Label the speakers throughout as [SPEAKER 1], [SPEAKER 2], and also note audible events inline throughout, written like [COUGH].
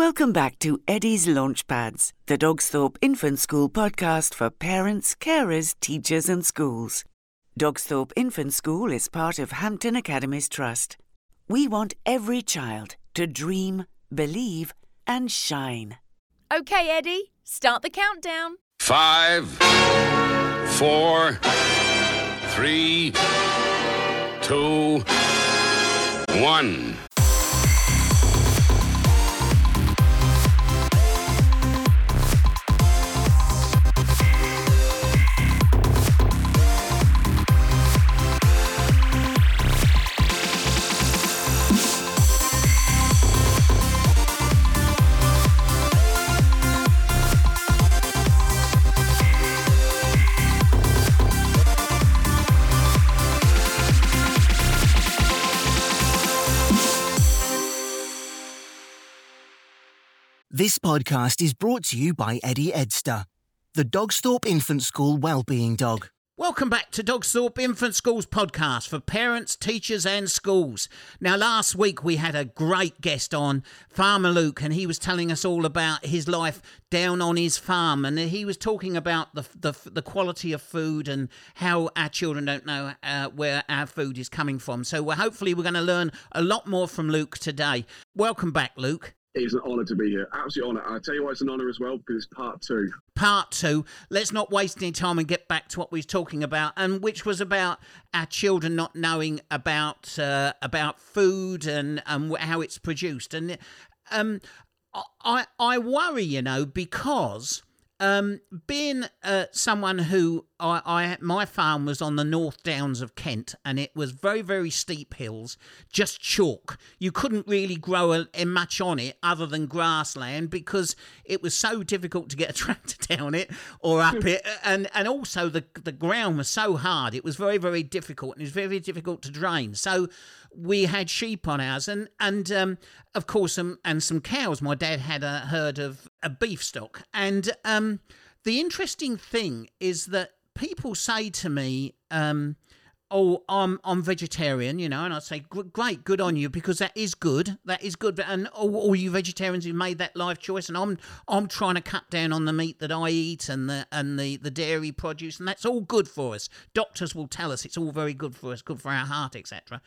[SPEAKER 1] Welcome back to Eddie's Launchpads, the Dogsthorpe Infant School podcast for parents, carers, teachers, and schools. Dogsthorpe Infant School is part of Hampton Academies Trust. We want every child to dream, believe, and shine.
[SPEAKER 2] Okay, Eddie, start the countdown.
[SPEAKER 3] Five, four, three, two, one.
[SPEAKER 4] This podcast is brought to you by Eddie Edster, the Dogsthorpe Infant School Wellbeing Dog.
[SPEAKER 5] Welcome back to Dogsthorpe Infant Schools podcast for parents, teachers, and schools. Now, last week we had a great guest on, Farmer Luke, and he was telling us all about his life down on his farm, and he was talking about the the, the quality of food and how our children don't know uh, where our food is coming from. So, we're, hopefully, we're going to learn a lot more from Luke today. Welcome back, Luke.
[SPEAKER 6] It's an honour to be here. Absolute honour. I'll tell you why it's an honour as well, because it's part two.
[SPEAKER 5] part two. Let's not waste any time and get back to what we was talking about, and which was about our children not knowing about uh, about food and and how it's produced. And um, I I worry, you know, because. Um, being uh, someone who I, I my farm was on the North Downs of Kent, and it was very very steep hills, just chalk. You couldn't really grow a, a much on it other than grassland because it was so difficult to get a [LAUGHS] tractor down it or up it, and and also the the ground was so hard. It was very very difficult, and it was very, very difficult to drain. So we had sheep on ours, and and um, of course, um, and some cows. My dad had a herd of a beef stock, and um, the interesting thing is that people say to me, um, "Oh, I'm I'm vegetarian," you know, and I say, "Great, good on you," because that is good. That is good. And all, all you vegetarians who made that life choice, and I'm I'm trying to cut down on the meat that I eat and the and the the dairy produce, and that's all good for us. Doctors will tell us it's all very good for us, good for our heart, etc.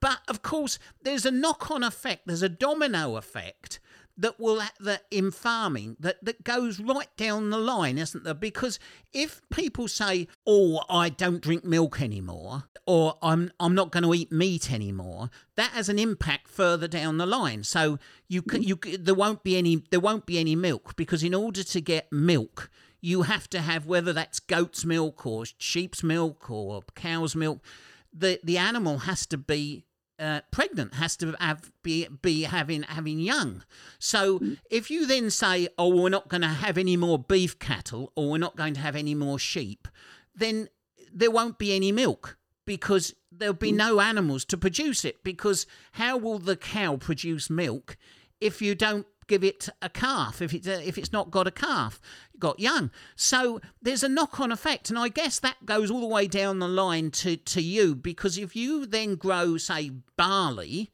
[SPEAKER 5] But of course, there's a knock-on effect. There's a domino effect that will that in farming that that goes right down the line, isn't there? Because if people say, "Oh, I don't drink milk anymore," or "I'm I'm not going to eat meat anymore," that has an impact further down the line. So you can you there won't be any there won't be any milk because in order to get milk. You have to have whether that's goat's milk or sheep's milk or cow's milk. The the animal has to be uh, pregnant has to have be be having having young. So if you then say, "Oh, we're not going to have any more beef cattle, or we're not going to have any more sheep," then there won't be any milk because there'll be no animals to produce it. Because how will the cow produce milk if you don't give it a calf if it's if it's not got a calf got young. So there's a knock-on effect and i guess that goes all the way down the line to to you because if you then grow say barley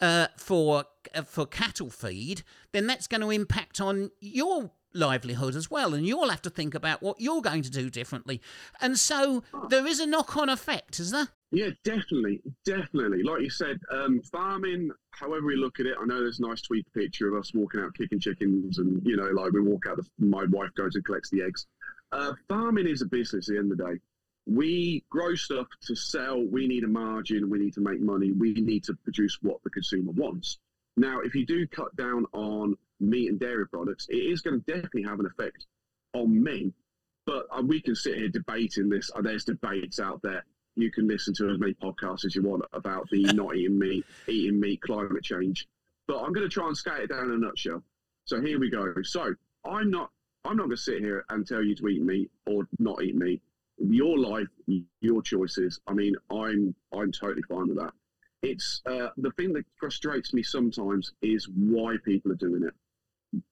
[SPEAKER 5] uh, for uh, for cattle feed then that's going to impact on your livelihood as well and you'll have to think about what you're going to do differently. And so there is a knock-on effect is there
[SPEAKER 6] Yeah, definitely, definitely. Like you said, um, farming, however we look at it, I know there's a nice tweet picture of us walking out kicking chickens, and you know, like we walk out, the, my wife goes and collects the eggs. Uh, farming is a business at the end of the day. We grow stuff to sell. We need a margin. We need to make money. We need to produce what the consumer wants. Now, if you do cut down on meat and dairy products, it is going to definitely have an effect on me. But uh, we can sit here debating this. Uh, there's debates out there. You can listen to as many podcasts as you want about the [LAUGHS] not eating meat, eating meat, climate change. But I'm going to try and skate it down in a nutshell. So here we go. So I'm not. I'm not going to sit here and tell you to eat meat or not eat meat. Your life, your choices. I mean, I'm I'm totally fine with that. It's uh, the thing that frustrates me sometimes is why people are doing it.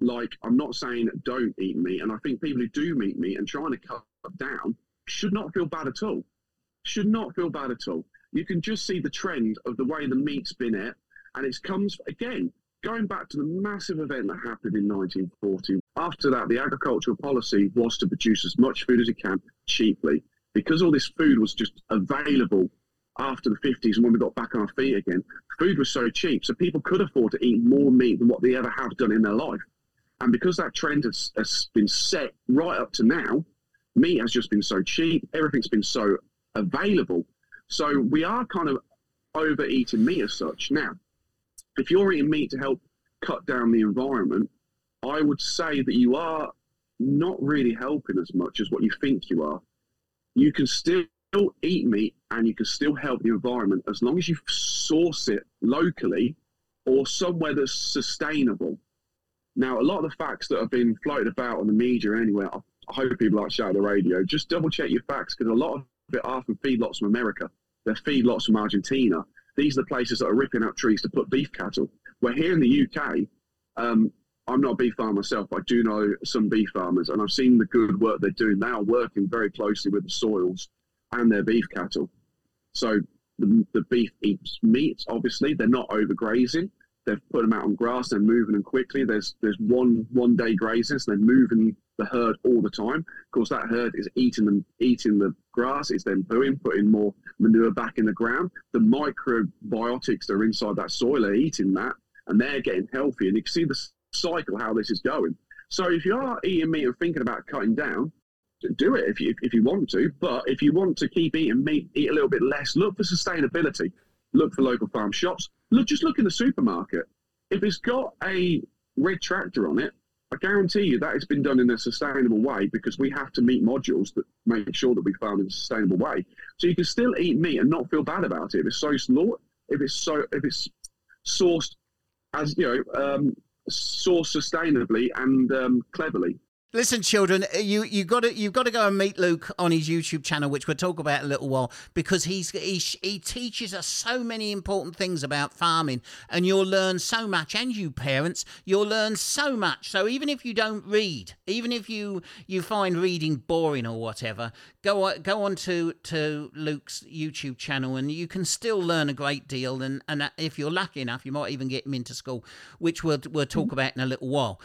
[SPEAKER 6] Like, I'm not saying don't eat meat, and I think people who do eat meat and trying to cut down should not feel bad at all. Should not feel bad at all. You can just see the trend of the way the meat's been at, and it comes again going back to the massive event that happened in 1940, after that, the agricultural policy was to produce as much food as you can cheaply. Because all this food was just available after the 50s and when we got back on our feet again, food was so cheap, so people could afford to eat more meat than what they ever have done in their life. And because that trend has, has been set right up to now, meat has just been so cheap, everything's been so available. So we are kind of overeating meat as such. Now, if you're eating meat to help cut down the environment, I would say that you are not really helping as much as what you think you are. You can still eat meat and you can still help the environment as long as you source it locally or somewhere that's sustainable. Now, a lot of the facts that have been floated about on the media anywhere, I hope people like shout the radio, just double check your facts because a lot of it are from feedlots from America. They're feedlots from Argentina. These are the places that are ripping up trees to put beef cattle. Where here in the UK, um, I'm not a beef farmer myself, but I do know some beef farmers, and I've seen the good work they're doing. They are working very closely with the soils and their beef cattle. So the, the beef eats meat, obviously. They're not overgrazing. They've put them out on grass. They're moving them quickly. There's there's one one day grazing, so they're moving the herd all the time. Of course, that herd is eating them, eating the grass. It's then pooing, putting more manure back in the ground. The microbiotics that are inside that soil are eating that, and they're getting healthy. And you can see the cycle how this is going. So if you are eating meat and thinking about cutting down, do it if you if you want to. But if you want to keep eating meat, eat a little bit less. Look for sustainability. Look for local farm shops. Look, just look in the supermarket. If it's got a red tractor on it, I guarantee you that it's been done in a sustainable way because we have to meet modules that make sure that we farm in a sustainable way. So you can still eat meat and not feel bad about it if it's so if it's so if it's sourced as you know um, sourced sustainably and um, cleverly.
[SPEAKER 5] Listen, children, uh, you you got to you've got to go and meet Luke on his YouTube channel, which we'll talk about in a little while, because he's he, he teaches us so many important things about farming, and you'll learn so much. And you parents, you'll learn so much. So even if you don't read, even if you you find reading boring or whatever, go go on to to Luke's YouTube channel, and you can still learn a great deal. And and if you're lucky enough, you might even get him into school, which we'll we'll talk mm-hmm. about in a little while.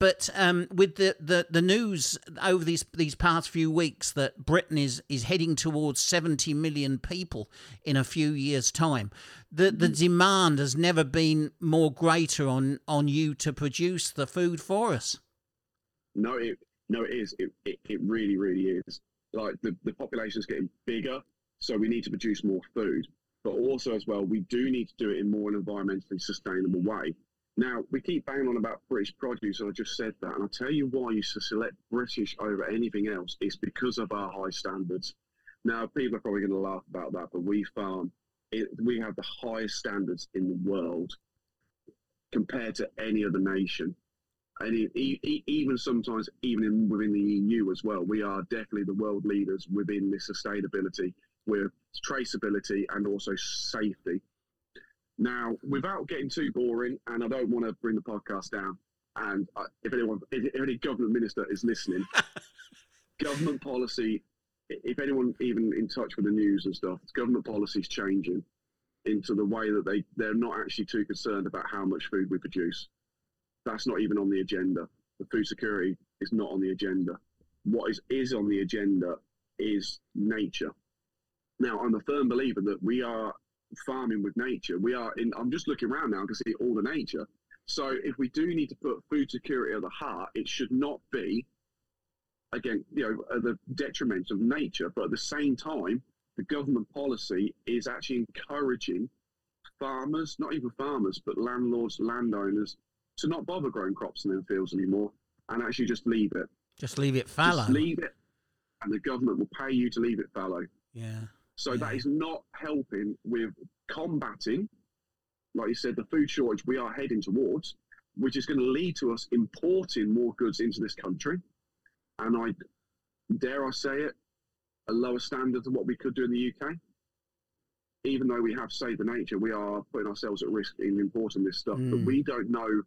[SPEAKER 5] But um, with the, the, the news over these these past few weeks that Britain is, is heading towards 70 million people in a few years' time, the, the mm. demand has never been more greater on, on you to produce the food for us.
[SPEAKER 6] No, it no, it is. It, it, it really, really is. Like the, the population is getting bigger, so we need to produce more food. But also, as well, we do need to do it in more an environmentally sustainable way. Now, we keep banging on about British produce, and I just said that. And I'll tell you why you should select British over anything else. It's because of our high standards. Now, people are probably going to laugh about that, but we farm, it, we have the highest standards in the world compared to any other nation. And even sometimes, even in, within the EU as well, we are definitely the world leaders within this sustainability, with traceability and also safety. Now, without getting too boring, and I don't want to bring the podcast down, and if anyone, if, if any government minister is listening, [LAUGHS] government policy, if anyone even in touch with the news and stuff, government policy is changing into the way that they they're not actually too concerned about how much food we produce. That's not even on the agenda. The food security is not on the agenda. What is is on the agenda is nature. Now, I'm a firm believer that we are farming with nature. We are in. I'm just looking around now to see all the nature. So if we do need to put food security at the heart, it should not be again, you know, at the detriment of nature. But at the same time, the government policy is actually encouraging farmers, not even farmers, but landlords, landowners, to not bother growing crops in their fields anymore and actually just leave it.
[SPEAKER 5] Just leave it fallow.
[SPEAKER 6] Just leave it, and the government will pay you to leave it fallow.
[SPEAKER 5] Yeah.
[SPEAKER 6] So yeah. that is not helping with combating, like you said, the food shortage we are heading towards, which is going to lead to us importing more goods into this country. And I dare I say it, a lower standard than what we could do in the UK. Even though we have saved the nature, we are putting ourselves at risk in importing this stuff. Mm. But we don't know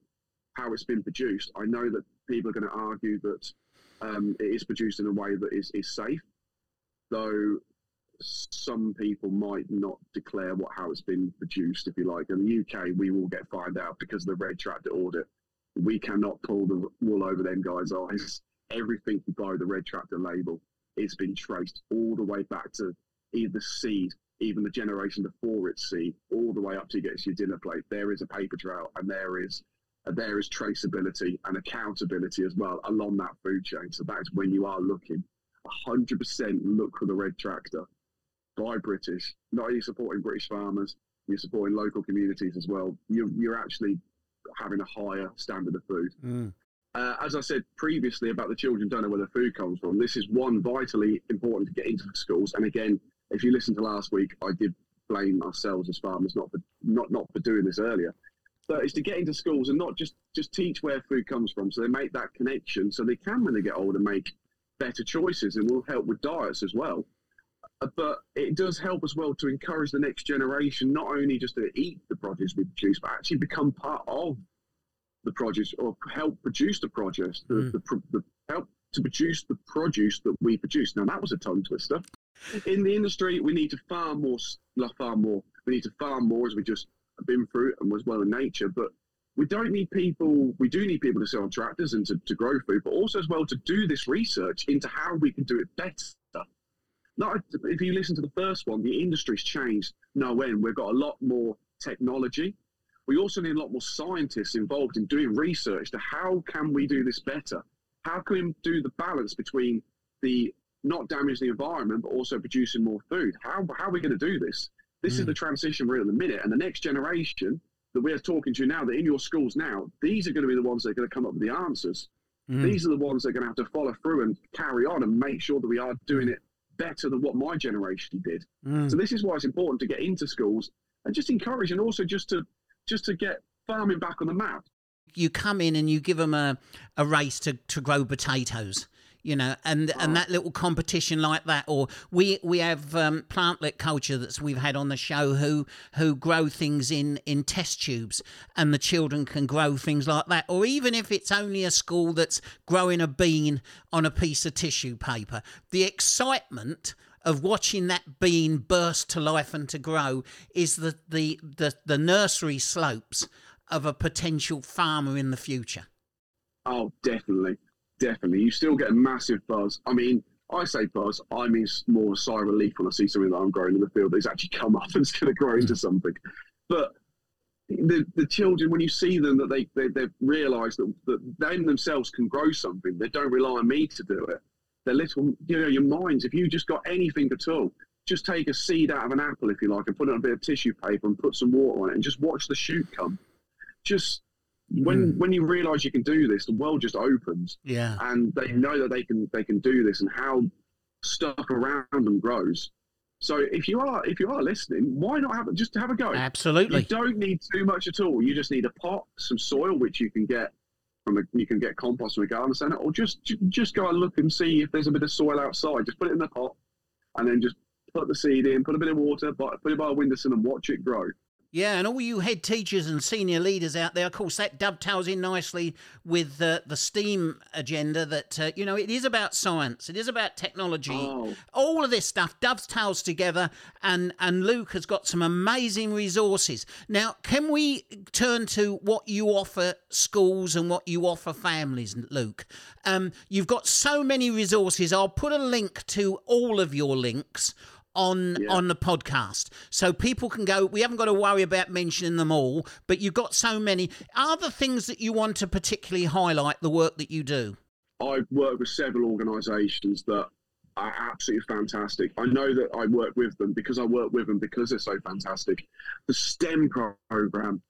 [SPEAKER 6] how it's been produced. I know that people are going to argue that um, it is produced in a way that is, is safe, though some people might not declare what how it's been produced, if you like. In the UK, we will get fined out because of the red tractor audit. We cannot pull the wool over them guys' eyes. Everything below the red tractor label, it's been traced all the way back to either seed, even the generation before its seed, all the way up to you get to your dinner plate. There is a paper trail, and there is there is traceability and accountability as well along that food chain. So that's when you are looking 100% look for the red tractor buy British. Not only supporting British farmers, you're supporting local communities as well. You're, you're actually having a higher standard of food.
[SPEAKER 5] Mm.
[SPEAKER 6] Uh, as I said previously about the children don't know where the food comes from, this is one vitally important to get into the schools. And again, if you listen to last week, I did blame ourselves as farmers not for not not for doing this earlier. But it's to get into schools and not just just teach where food comes from, so they make that connection, so they can when they get older make better choices, and will help with diets as well. But it does help as well to encourage the next generation not only just to eat the produce we produce, but actually become part of the produce or help produce the produce, the,
[SPEAKER 5] Mm.
[SPEAKER 6] the, pro- the help to produce the produce that we produce. Now that was a tongue twister. In the industry, we need to farm more, not farm more. We need to farm more as we just have been through and was well in nature. But we don't need people. We do need people to sit on tractors and to, to grow food, but also as well to do this research into how we can do it better. Not if you listen to the first one, the industry's changed no end. We've got a lot more technology. We also need a lot more scientists involved in doing research to how can we do this better? How can we do the balance between the not damaging the environment but also producing more food? How how are we going to do this? This is the transition we're in at the minute, and the next generation that we're talking to now, that in your schools now, these are going to be the ones that are going to come up with the answers.
[SPEAKER 5] Mm.
[SPEAKER 6] These are the ones that are going to have to follow through and carry on and make sure that we are doing it better than what my generation did.
[SPEAKER 5] Mm.
[SPEAKER 6] So this is why it's important to get into schools and just encourage and also just to just to get farming back on the map.
[SPEAKER 5] you come in and you give them a, a race to, to grow potatoes you know and and that little competition like that or we we have um, plantlet culture that's we've had on the show who who grow things in in test tubes and the children can grow things like that or even if it's only a school that's growing a bean on a piece of tissue paper. The excitement of watching that bean burst to life and to grow is the the the, the nursery slopes of a potential farmer in the future.
[SPEAKER 6] Oh, definitely, definitely. You still get a massive buzz. I mean, I say buzz. I mean more a sigh of relief when I see something that I'm growing in the field that's actually come up [LAUGHS] and it's going to grow into mm. something. But the the children, when you see them, that they they they've realised that that they themselves can grow something. They don't rely on me to do it. They're little, you know, your minds. If you just got anything at all, just take a seed out of an apple, if you like, and put it on a bit of tissue paper and put some water on it, and just watch the shoot come. Just when hmm. when you realise you can do this, the world just opens
[SPEAKER 5] Yeah.
[SPEAKER 6] and they know that they can they can do this and how stuff around them grows. So if you are if you are listening, why not have just have a go?
[SPEAKER 5] Absolutely.
[SPEAKER 6] You don't need too much at all. You just need a pot, some soil, which you can get from a you can get compost from a garden centre, or just just go and look and see if there's a bit of soil outside. Just put it in the pot, and then just put the seed in, put a bit of water, but put it by a windowsill and watch it grow.
[SPEAKER 5] Yeah, and all you head teachers and senior leaders out there, of course, that dovetails in nicely with uh, the STEAM agenda that, uh, you know, it is about science, it is about technology.
[SPEAKER 6] Oh.
[SPEAKER 5] All of this stuff dovetails together, and, and Luke has got some amazing resources. Now, can we turn to what you offer schools and what you offer families, Luke? Um, you've got so many resources. I'll put a link to all of your links on
[SPEAKER 6] Yeah.
[SPEAKER 5] on the podcast so people can go we haven't got to worry about mentioning them all but you've got so many are there things that you want to particularly highlight the work that you do
[SPEAKER 6] I work with several organisations that are absolutely fantastic. I know that I work with them because I work with them because they're so fantastic. The STEM program,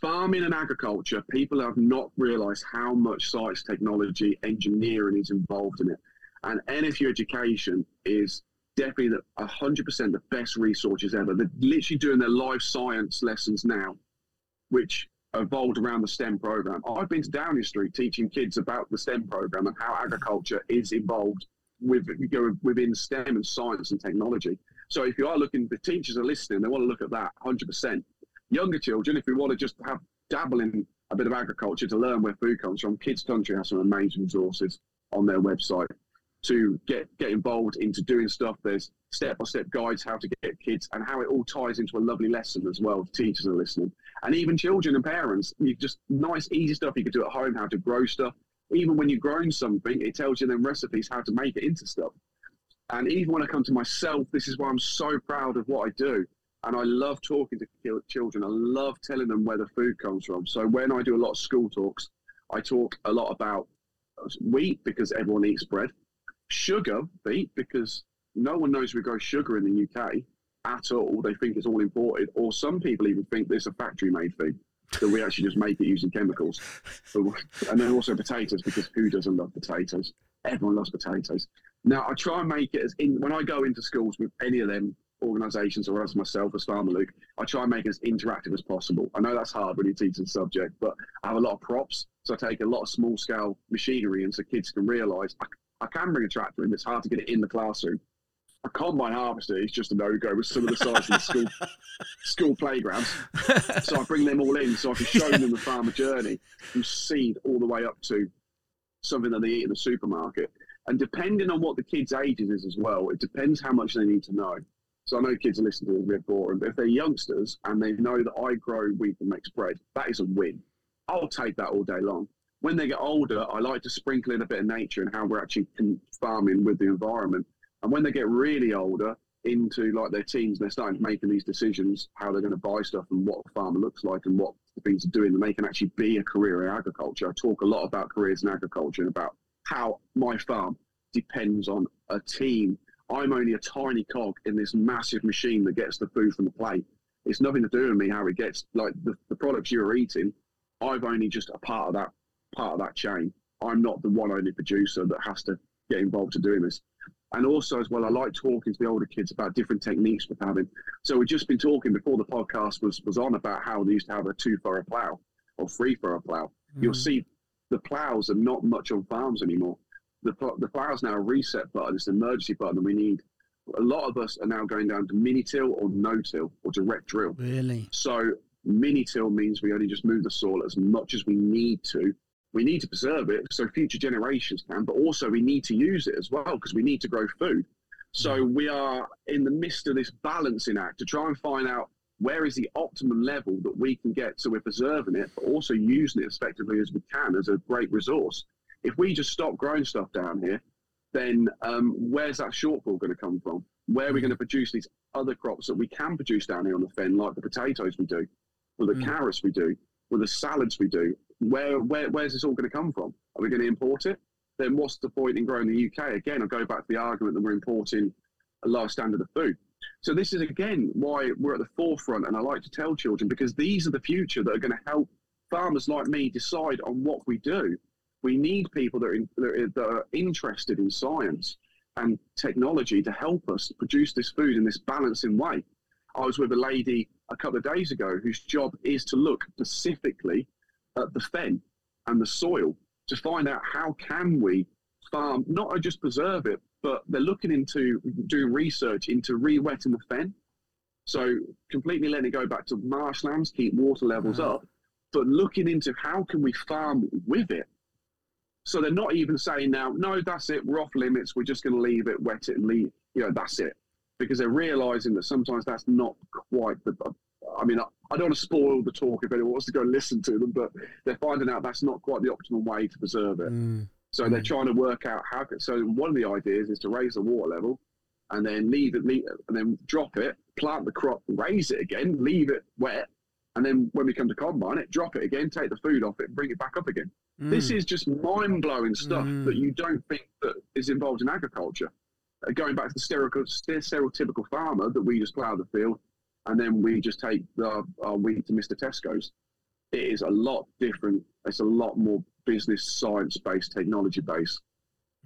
[SPEAKER 6] farming and agriculture, people have not realised how much science, technology, engineering is involved in it. And NFU education is definitely the 100% the best resources ever. They're literally doing their life science lessons now, which evolved around the STEM program. I've been to Downing Street teaching kids about the STEM program and how agriculture is involved with you know, within STEM and science and technology. So if you are looking, the teachers are listening, they want to look at that 100%. Younger children, if we want to just have dabble in a bit of agriculture to learn where food comes from, Kids Country has some amazing resources on their website. To get get involved into doing stuff. There's step by step guides how to get kids and how it all ties into a lovely lesson as well. Teachers are listening, and even children and parents. You just nice, easy stuff you could do at home. How to grow stuff. Even when you've grown something, it tells you then recipes how to make it into stuff. And even when I come to myself, this is why I'm so proud of what I do. And I love talking to children. I love telling them where the food comes from. So when I do a lot of school talks, I talk a lot about wheat because everyone eats bread sugar beet because no one knows we grow sugar in the UK at all. They think it's all imported, or some people even think this a factory made thing that we actually just make it using chemicals. and then also potatoes because who doesn't love potatoes? Everyone loves potatoes. Now I try and make it as in when I go into schools with any of them organisations or as myself as Farmer Luke, I try and make it as interactive as possible. I know that's hard when you teach the subject, but I have a lot of props. So I take a lot of small scale machinery and so kids can realise I I can bring a tractor in. It's hard to get it in the classroom. A combine harvester is just a no go with some of the size of the school [LAUGHS] school playgrounds. So I bring them all in so I can show them the farmer journey from seed all the way up to something that they eat in the supermarket. And depending on what the kids' ages is as well, it depends how much they need to know. So I know kids are listening to this a bit boring, but if they're youngsters and they know that I grow wheat and make bread, that is a win. I'll take that all day long when they get older, I like to sprinkle in a bit of nature and how we're actually farming with the environment. And when they get really older, into like their teens, they're starting making these decisions how they're going to buy stuff and what a farmer looks like and what the things are doing, and they can actually be a career in agriculture. I talk a lot about careers in agriculture and about how my farm depends on a team. I'm only a tiny cog in this massive machine that gets the food from the plate. It's nothing to do with me how it gets like the, the products you're eating. I've only just a part of that part of that chain. I'm not the one only producer that has to get involved to doing this. And also, as well, I like talking to the older kids about different techniques for having. So we've just been talking before the podcast was was on about how they used to have a two furrow plow or three furrow plow. Mm. You'll see the plows are not much on farms anymore. The the plow's now a reset button. It's an emergency button, and we need. A lot of us are now going down to mini till or no till or direct drill.
[SPEAKER 5] Really?
[SPEAKER 6] So mini till means we only just move the soil as much as we need to we need to preserve it so future generations can, but also we need to use it as well because we need to grow food. So mm. we are in the midst of this balancing act to try and find out where is the optimum level that we can get so we're preserving it, but also using it as effectively as we can as a great resource. If we just stop growing stuff down here, then um, where's that shortfall going to come from? Where are we mm. going to produce these other crops that we can produce down here on the fen, like the potatoes we do, or the mm. carrots we do, or the salads we do? Where, where where's this all going to come from? Are we going to import it? Then what's the point in growing the UK? Again, I go back to the argument that we're importing a lower standard of food. So this is again why we're at the forefront, and I like to tell children because these are the future that are going to help farmers like me decide on what we do. We need people that are, in, that are interested in science and technology to help us produce this food in this balancing way. I was with a lady a couple of days ago whose job is to look specifically at the fen and the soil to find out how can we farm, not just preserve it, but they're looking into doing research into re-wetting the fen. So completely letting it go back to marshlands, keep water levels mm-hmm. up, but looking into how can we farm with it. So they're not even saying now, no, that's it, we're off limits, we're just going to leave it, wet it, and leave, you know, that's it. Because they're realizing that sometimes that's not quite the I mean, I, I don't want to spoil the talk if anyone wants to go listen to them, but they're finding out that's not quite the optimal way to preserve it. Mm. So mm. they're trying to work out how. So one of the ideas is to raise the water level, and then leave it, leave, and then drop it, plant the crop, raise it again, leave it wet, and then when we come to combine it, drop it again, take the food off it, and bring it back up again. Mm. This is just mind blowing stuff mm. that you don't think that is involved in agriculture. Uh, going back to the stereotypical farmer that we just plough the field, and then we just take the, our wheat to Mr. Tesco's. It is a lot different. It's a lot more business science based, technology based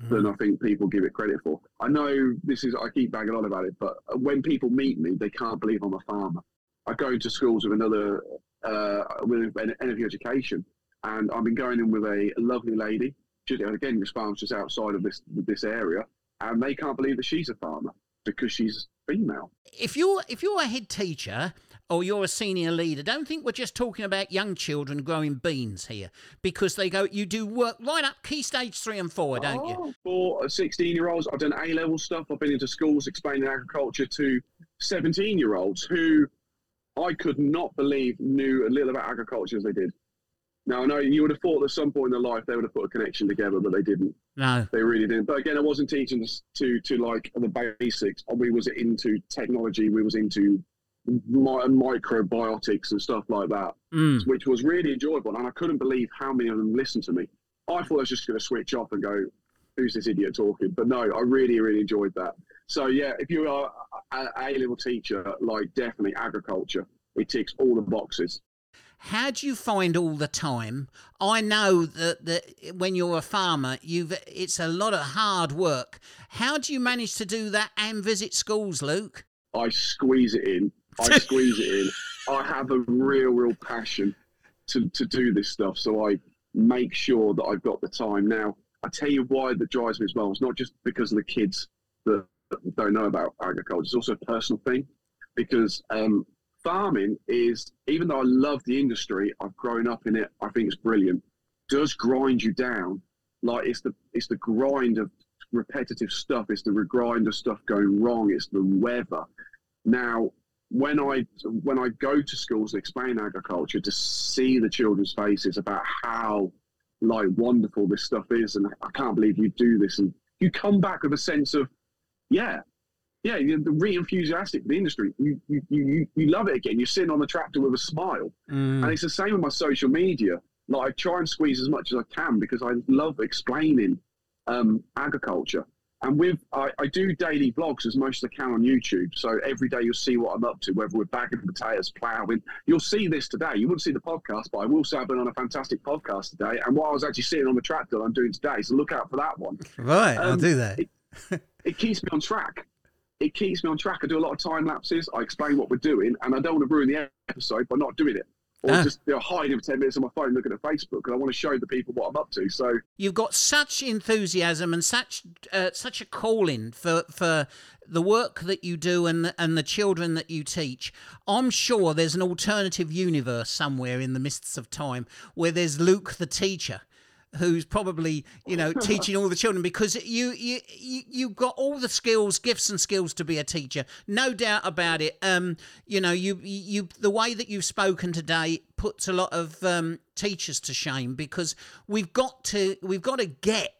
[SPEAKER 6] mm. than I think people give it credit for. I know this is, I keep banging on about it, but when people meet me, they can't believe I'm a farmer. I go into schools with another, uh, with an energy education, and I've been going in with a lovely lady. She, again, this farm's just outside of this this area, and they can't believe that she's a farmer because she's female.
[SPEAKER 5] If you're if you're a head teacher or you're a senior leader, don't think we're just talking about young children growing beans here because they go, you do work right up key stage three and four, don't you?
[SPEAKER 6] Oh, For uh, 16 year olds, I've done A level stuff. I've been into schools explaining agriculture to 17 year olds who I could not believe knew a little about agriculture as they did. Now, I know you would have thought at some point in their life they would have put a connection together, but they didn't.
[SPEAKER 5] No.
[SPEAKER 6] They really didn't. But again, I wasn't teaching us to to like the basics. We was into technology. We was into mi- microbiotics and stuff like that,
[SPEAKER 5] Mm.
[SPEAKER 6] which was really enjoyable. And I couldn't believe how many of them listened to me. I thought I was just going to switch off and go, "Who's this idiot talking?" But no, I really, really enjoyed that. So yeah, if you are a A level teacher, like definitely agriculture, it ticks all the boxes.
[SPEAKER 5] How do you find all the time? I know that, that when you're a farmer, you've it's a lot of hard work. How do you manage to do that and visit schools, Luke?
[SPEAKER 6] I squeeze it in. I [LAUGHS] squeeze it in. I have a real, real passion to, to do this stuff. So I make sure that I've got the time. Now, I tell you why that drives me as well. It's not just because of the kids that don't know about agriculture. It's also a personal thing because um, farming is, even though I love the industry, I've grown up in it. I think it's brilliant. Does grind you down. Like it's the it's the grind of repetitive stuff. It's the grind of stuff going wrong. It's the weather. Now, when I when I go to schools and explain agriculture, to see the children's faces about how like wonderful this stuff is, and I can't believe you do this, and you come back with a sense of, yeah, yeah, you're re enthusiastic the industry. You, you you you love it again. You're sitting on the tractor with a smile,
[SPEAKER 5] Mm.
[SPEAKER 6] and it's the same with my social media. Like I try and squeeze as much as I can because I love explaining um, agriculture. And with I, I do daily vlogs as much as I can on YouTube. So every day you'll see what I'm up to, whether we're bagging potatoes, ploughing. You'll see this today. You wouldn't see the podcast, but I will say I've been on a fantastic podcast today. And what I was actually sitting on the tractor I'm doing today, so look out for that one.
[SPEAKER 5] Right,
[SPEAKER 6] I'll do
[SPEAKER 5] that.
[SPEAKER 6] It keeps me on track. It keeps me on track. I do a lot of time lapses. I explain what we're doing, and I don't want to ruin the episode by not doing it. Or
[SPEAKER 5] Ah.
[SPEAKER 6] just you know, hiding for 10 minutes on my phone looking at Facebook because I want to show the people what I'm up to. So
[SPEAKER 5] You've got such enthusiasm and such uh, such a calling for for the work that you do and the, and the children that you teach. I'm sure there's an alternative universe somewhere in the mists of time where there's Luke the teacher who's probably you know [LAUGHS] teaching all the children because you you you you've got all the skills gifts and skills to be a teacher. No doubt about it. Um you know you you the way that you've spoken today puts a lot of um teachers to shame because we've got to we've got to get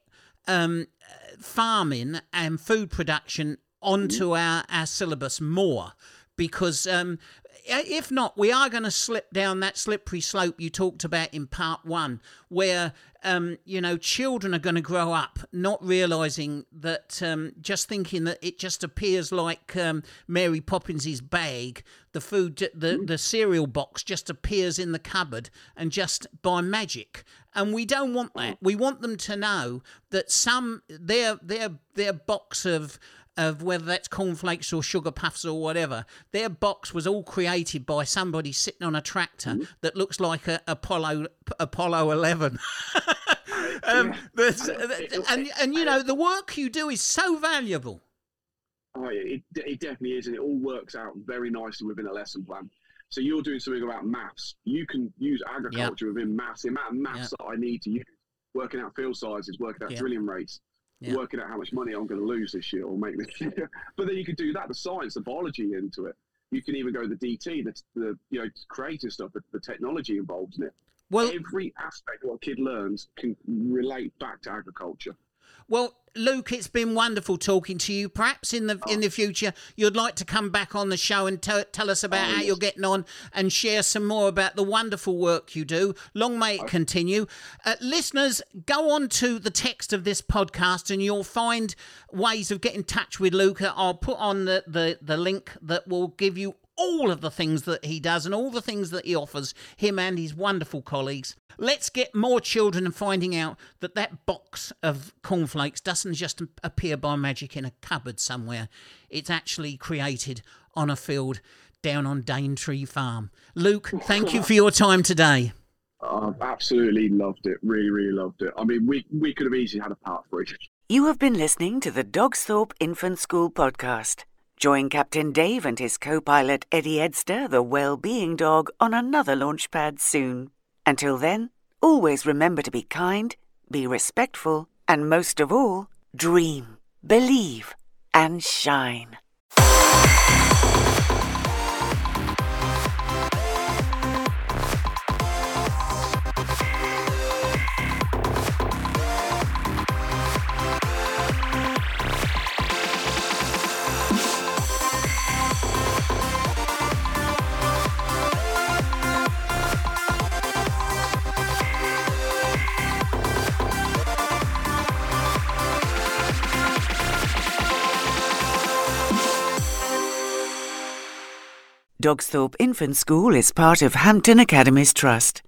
[SPEAKER 5] um farming and food production onto our, our syllabus more because um, if not, we are going to slip down that slippery slope you talked about in part one, where um, you know children are going to grow up not realizing that, um, just thinking that it just appears like um, Mary Poppins's bag, the food, the the cereal box just appears in the cupboard and just by magic. And we don't want that. We want them to know that some their their their box of of whether that's cornflakes or sugar puffs or whatever. Their box was all created by somebody sitting on a tractor that looks like a Apollo Apollo Eleven. [LAUGHS] um, there's- and and you know the work you do is so valuable.
[SPEAKER 6] Oh, yeah, it, it definitely is, and it all works out very nicely within a lesson plan. So you're doing something about maths. You can use agriculture within maths. The amount of maths that I need to use, working out field sizes, working out
[SPEAKER 5] Yeah.
[SPEAKER 6] drilling rates,
[SPEAKER 5] Yeah.
[SPEAKER 6] working out how much money I'm going to lose this year or make this [LAUGHS] year. but then you could do that, the science, the biology into it. You can even go the DT, the, the you know creative stuff, the, the technology involved in it.
[SPEAKER 5] Well,
[SPEAKER 6] Every aspect of what a kid learns can relate back to agriculture.
[SPEAKER 5] Well, Luke, it's been wonderful talking to you. Perhaps in the in the future, you'd like to come back on the show and tell tell us about
[SPEAKER 6] Oh,
[SPEAKER 5] how
[SPEAKER 6] yes.
[SPEAKER 5] you're getting on and share some more about the wonderful work you do. Long may it continue. Uh, listeners, go on to the text of this podcast and you'll find ways of getting in touch with Luke. I'll put on the, the, the link that will give you all of the things that he does and all the things that he offers him and his wonderful colleagues. Let's get more children finding out that that box of cornflakes doesn't just appear by magic in a cupboard somewhere. It's actually created on a field down on Daintree Farm. Luke, thank you for your time today.
[SPEAKER 6] I've absolutely loved it. Really, really loved it. I mean, we, we could have easily had a part three.
[SPEAKER 1] You have been listening to the Dogsthorpe Infant School podcast. Join Captain Dave and his co pilot Eddie Edster, the well being dog, on another launch pad soon. Until then, always remember to be kind, be respectful, and most of all, dream, believe, and shine. Dogsthorpe Infant School is part of Hampton Academies Trust.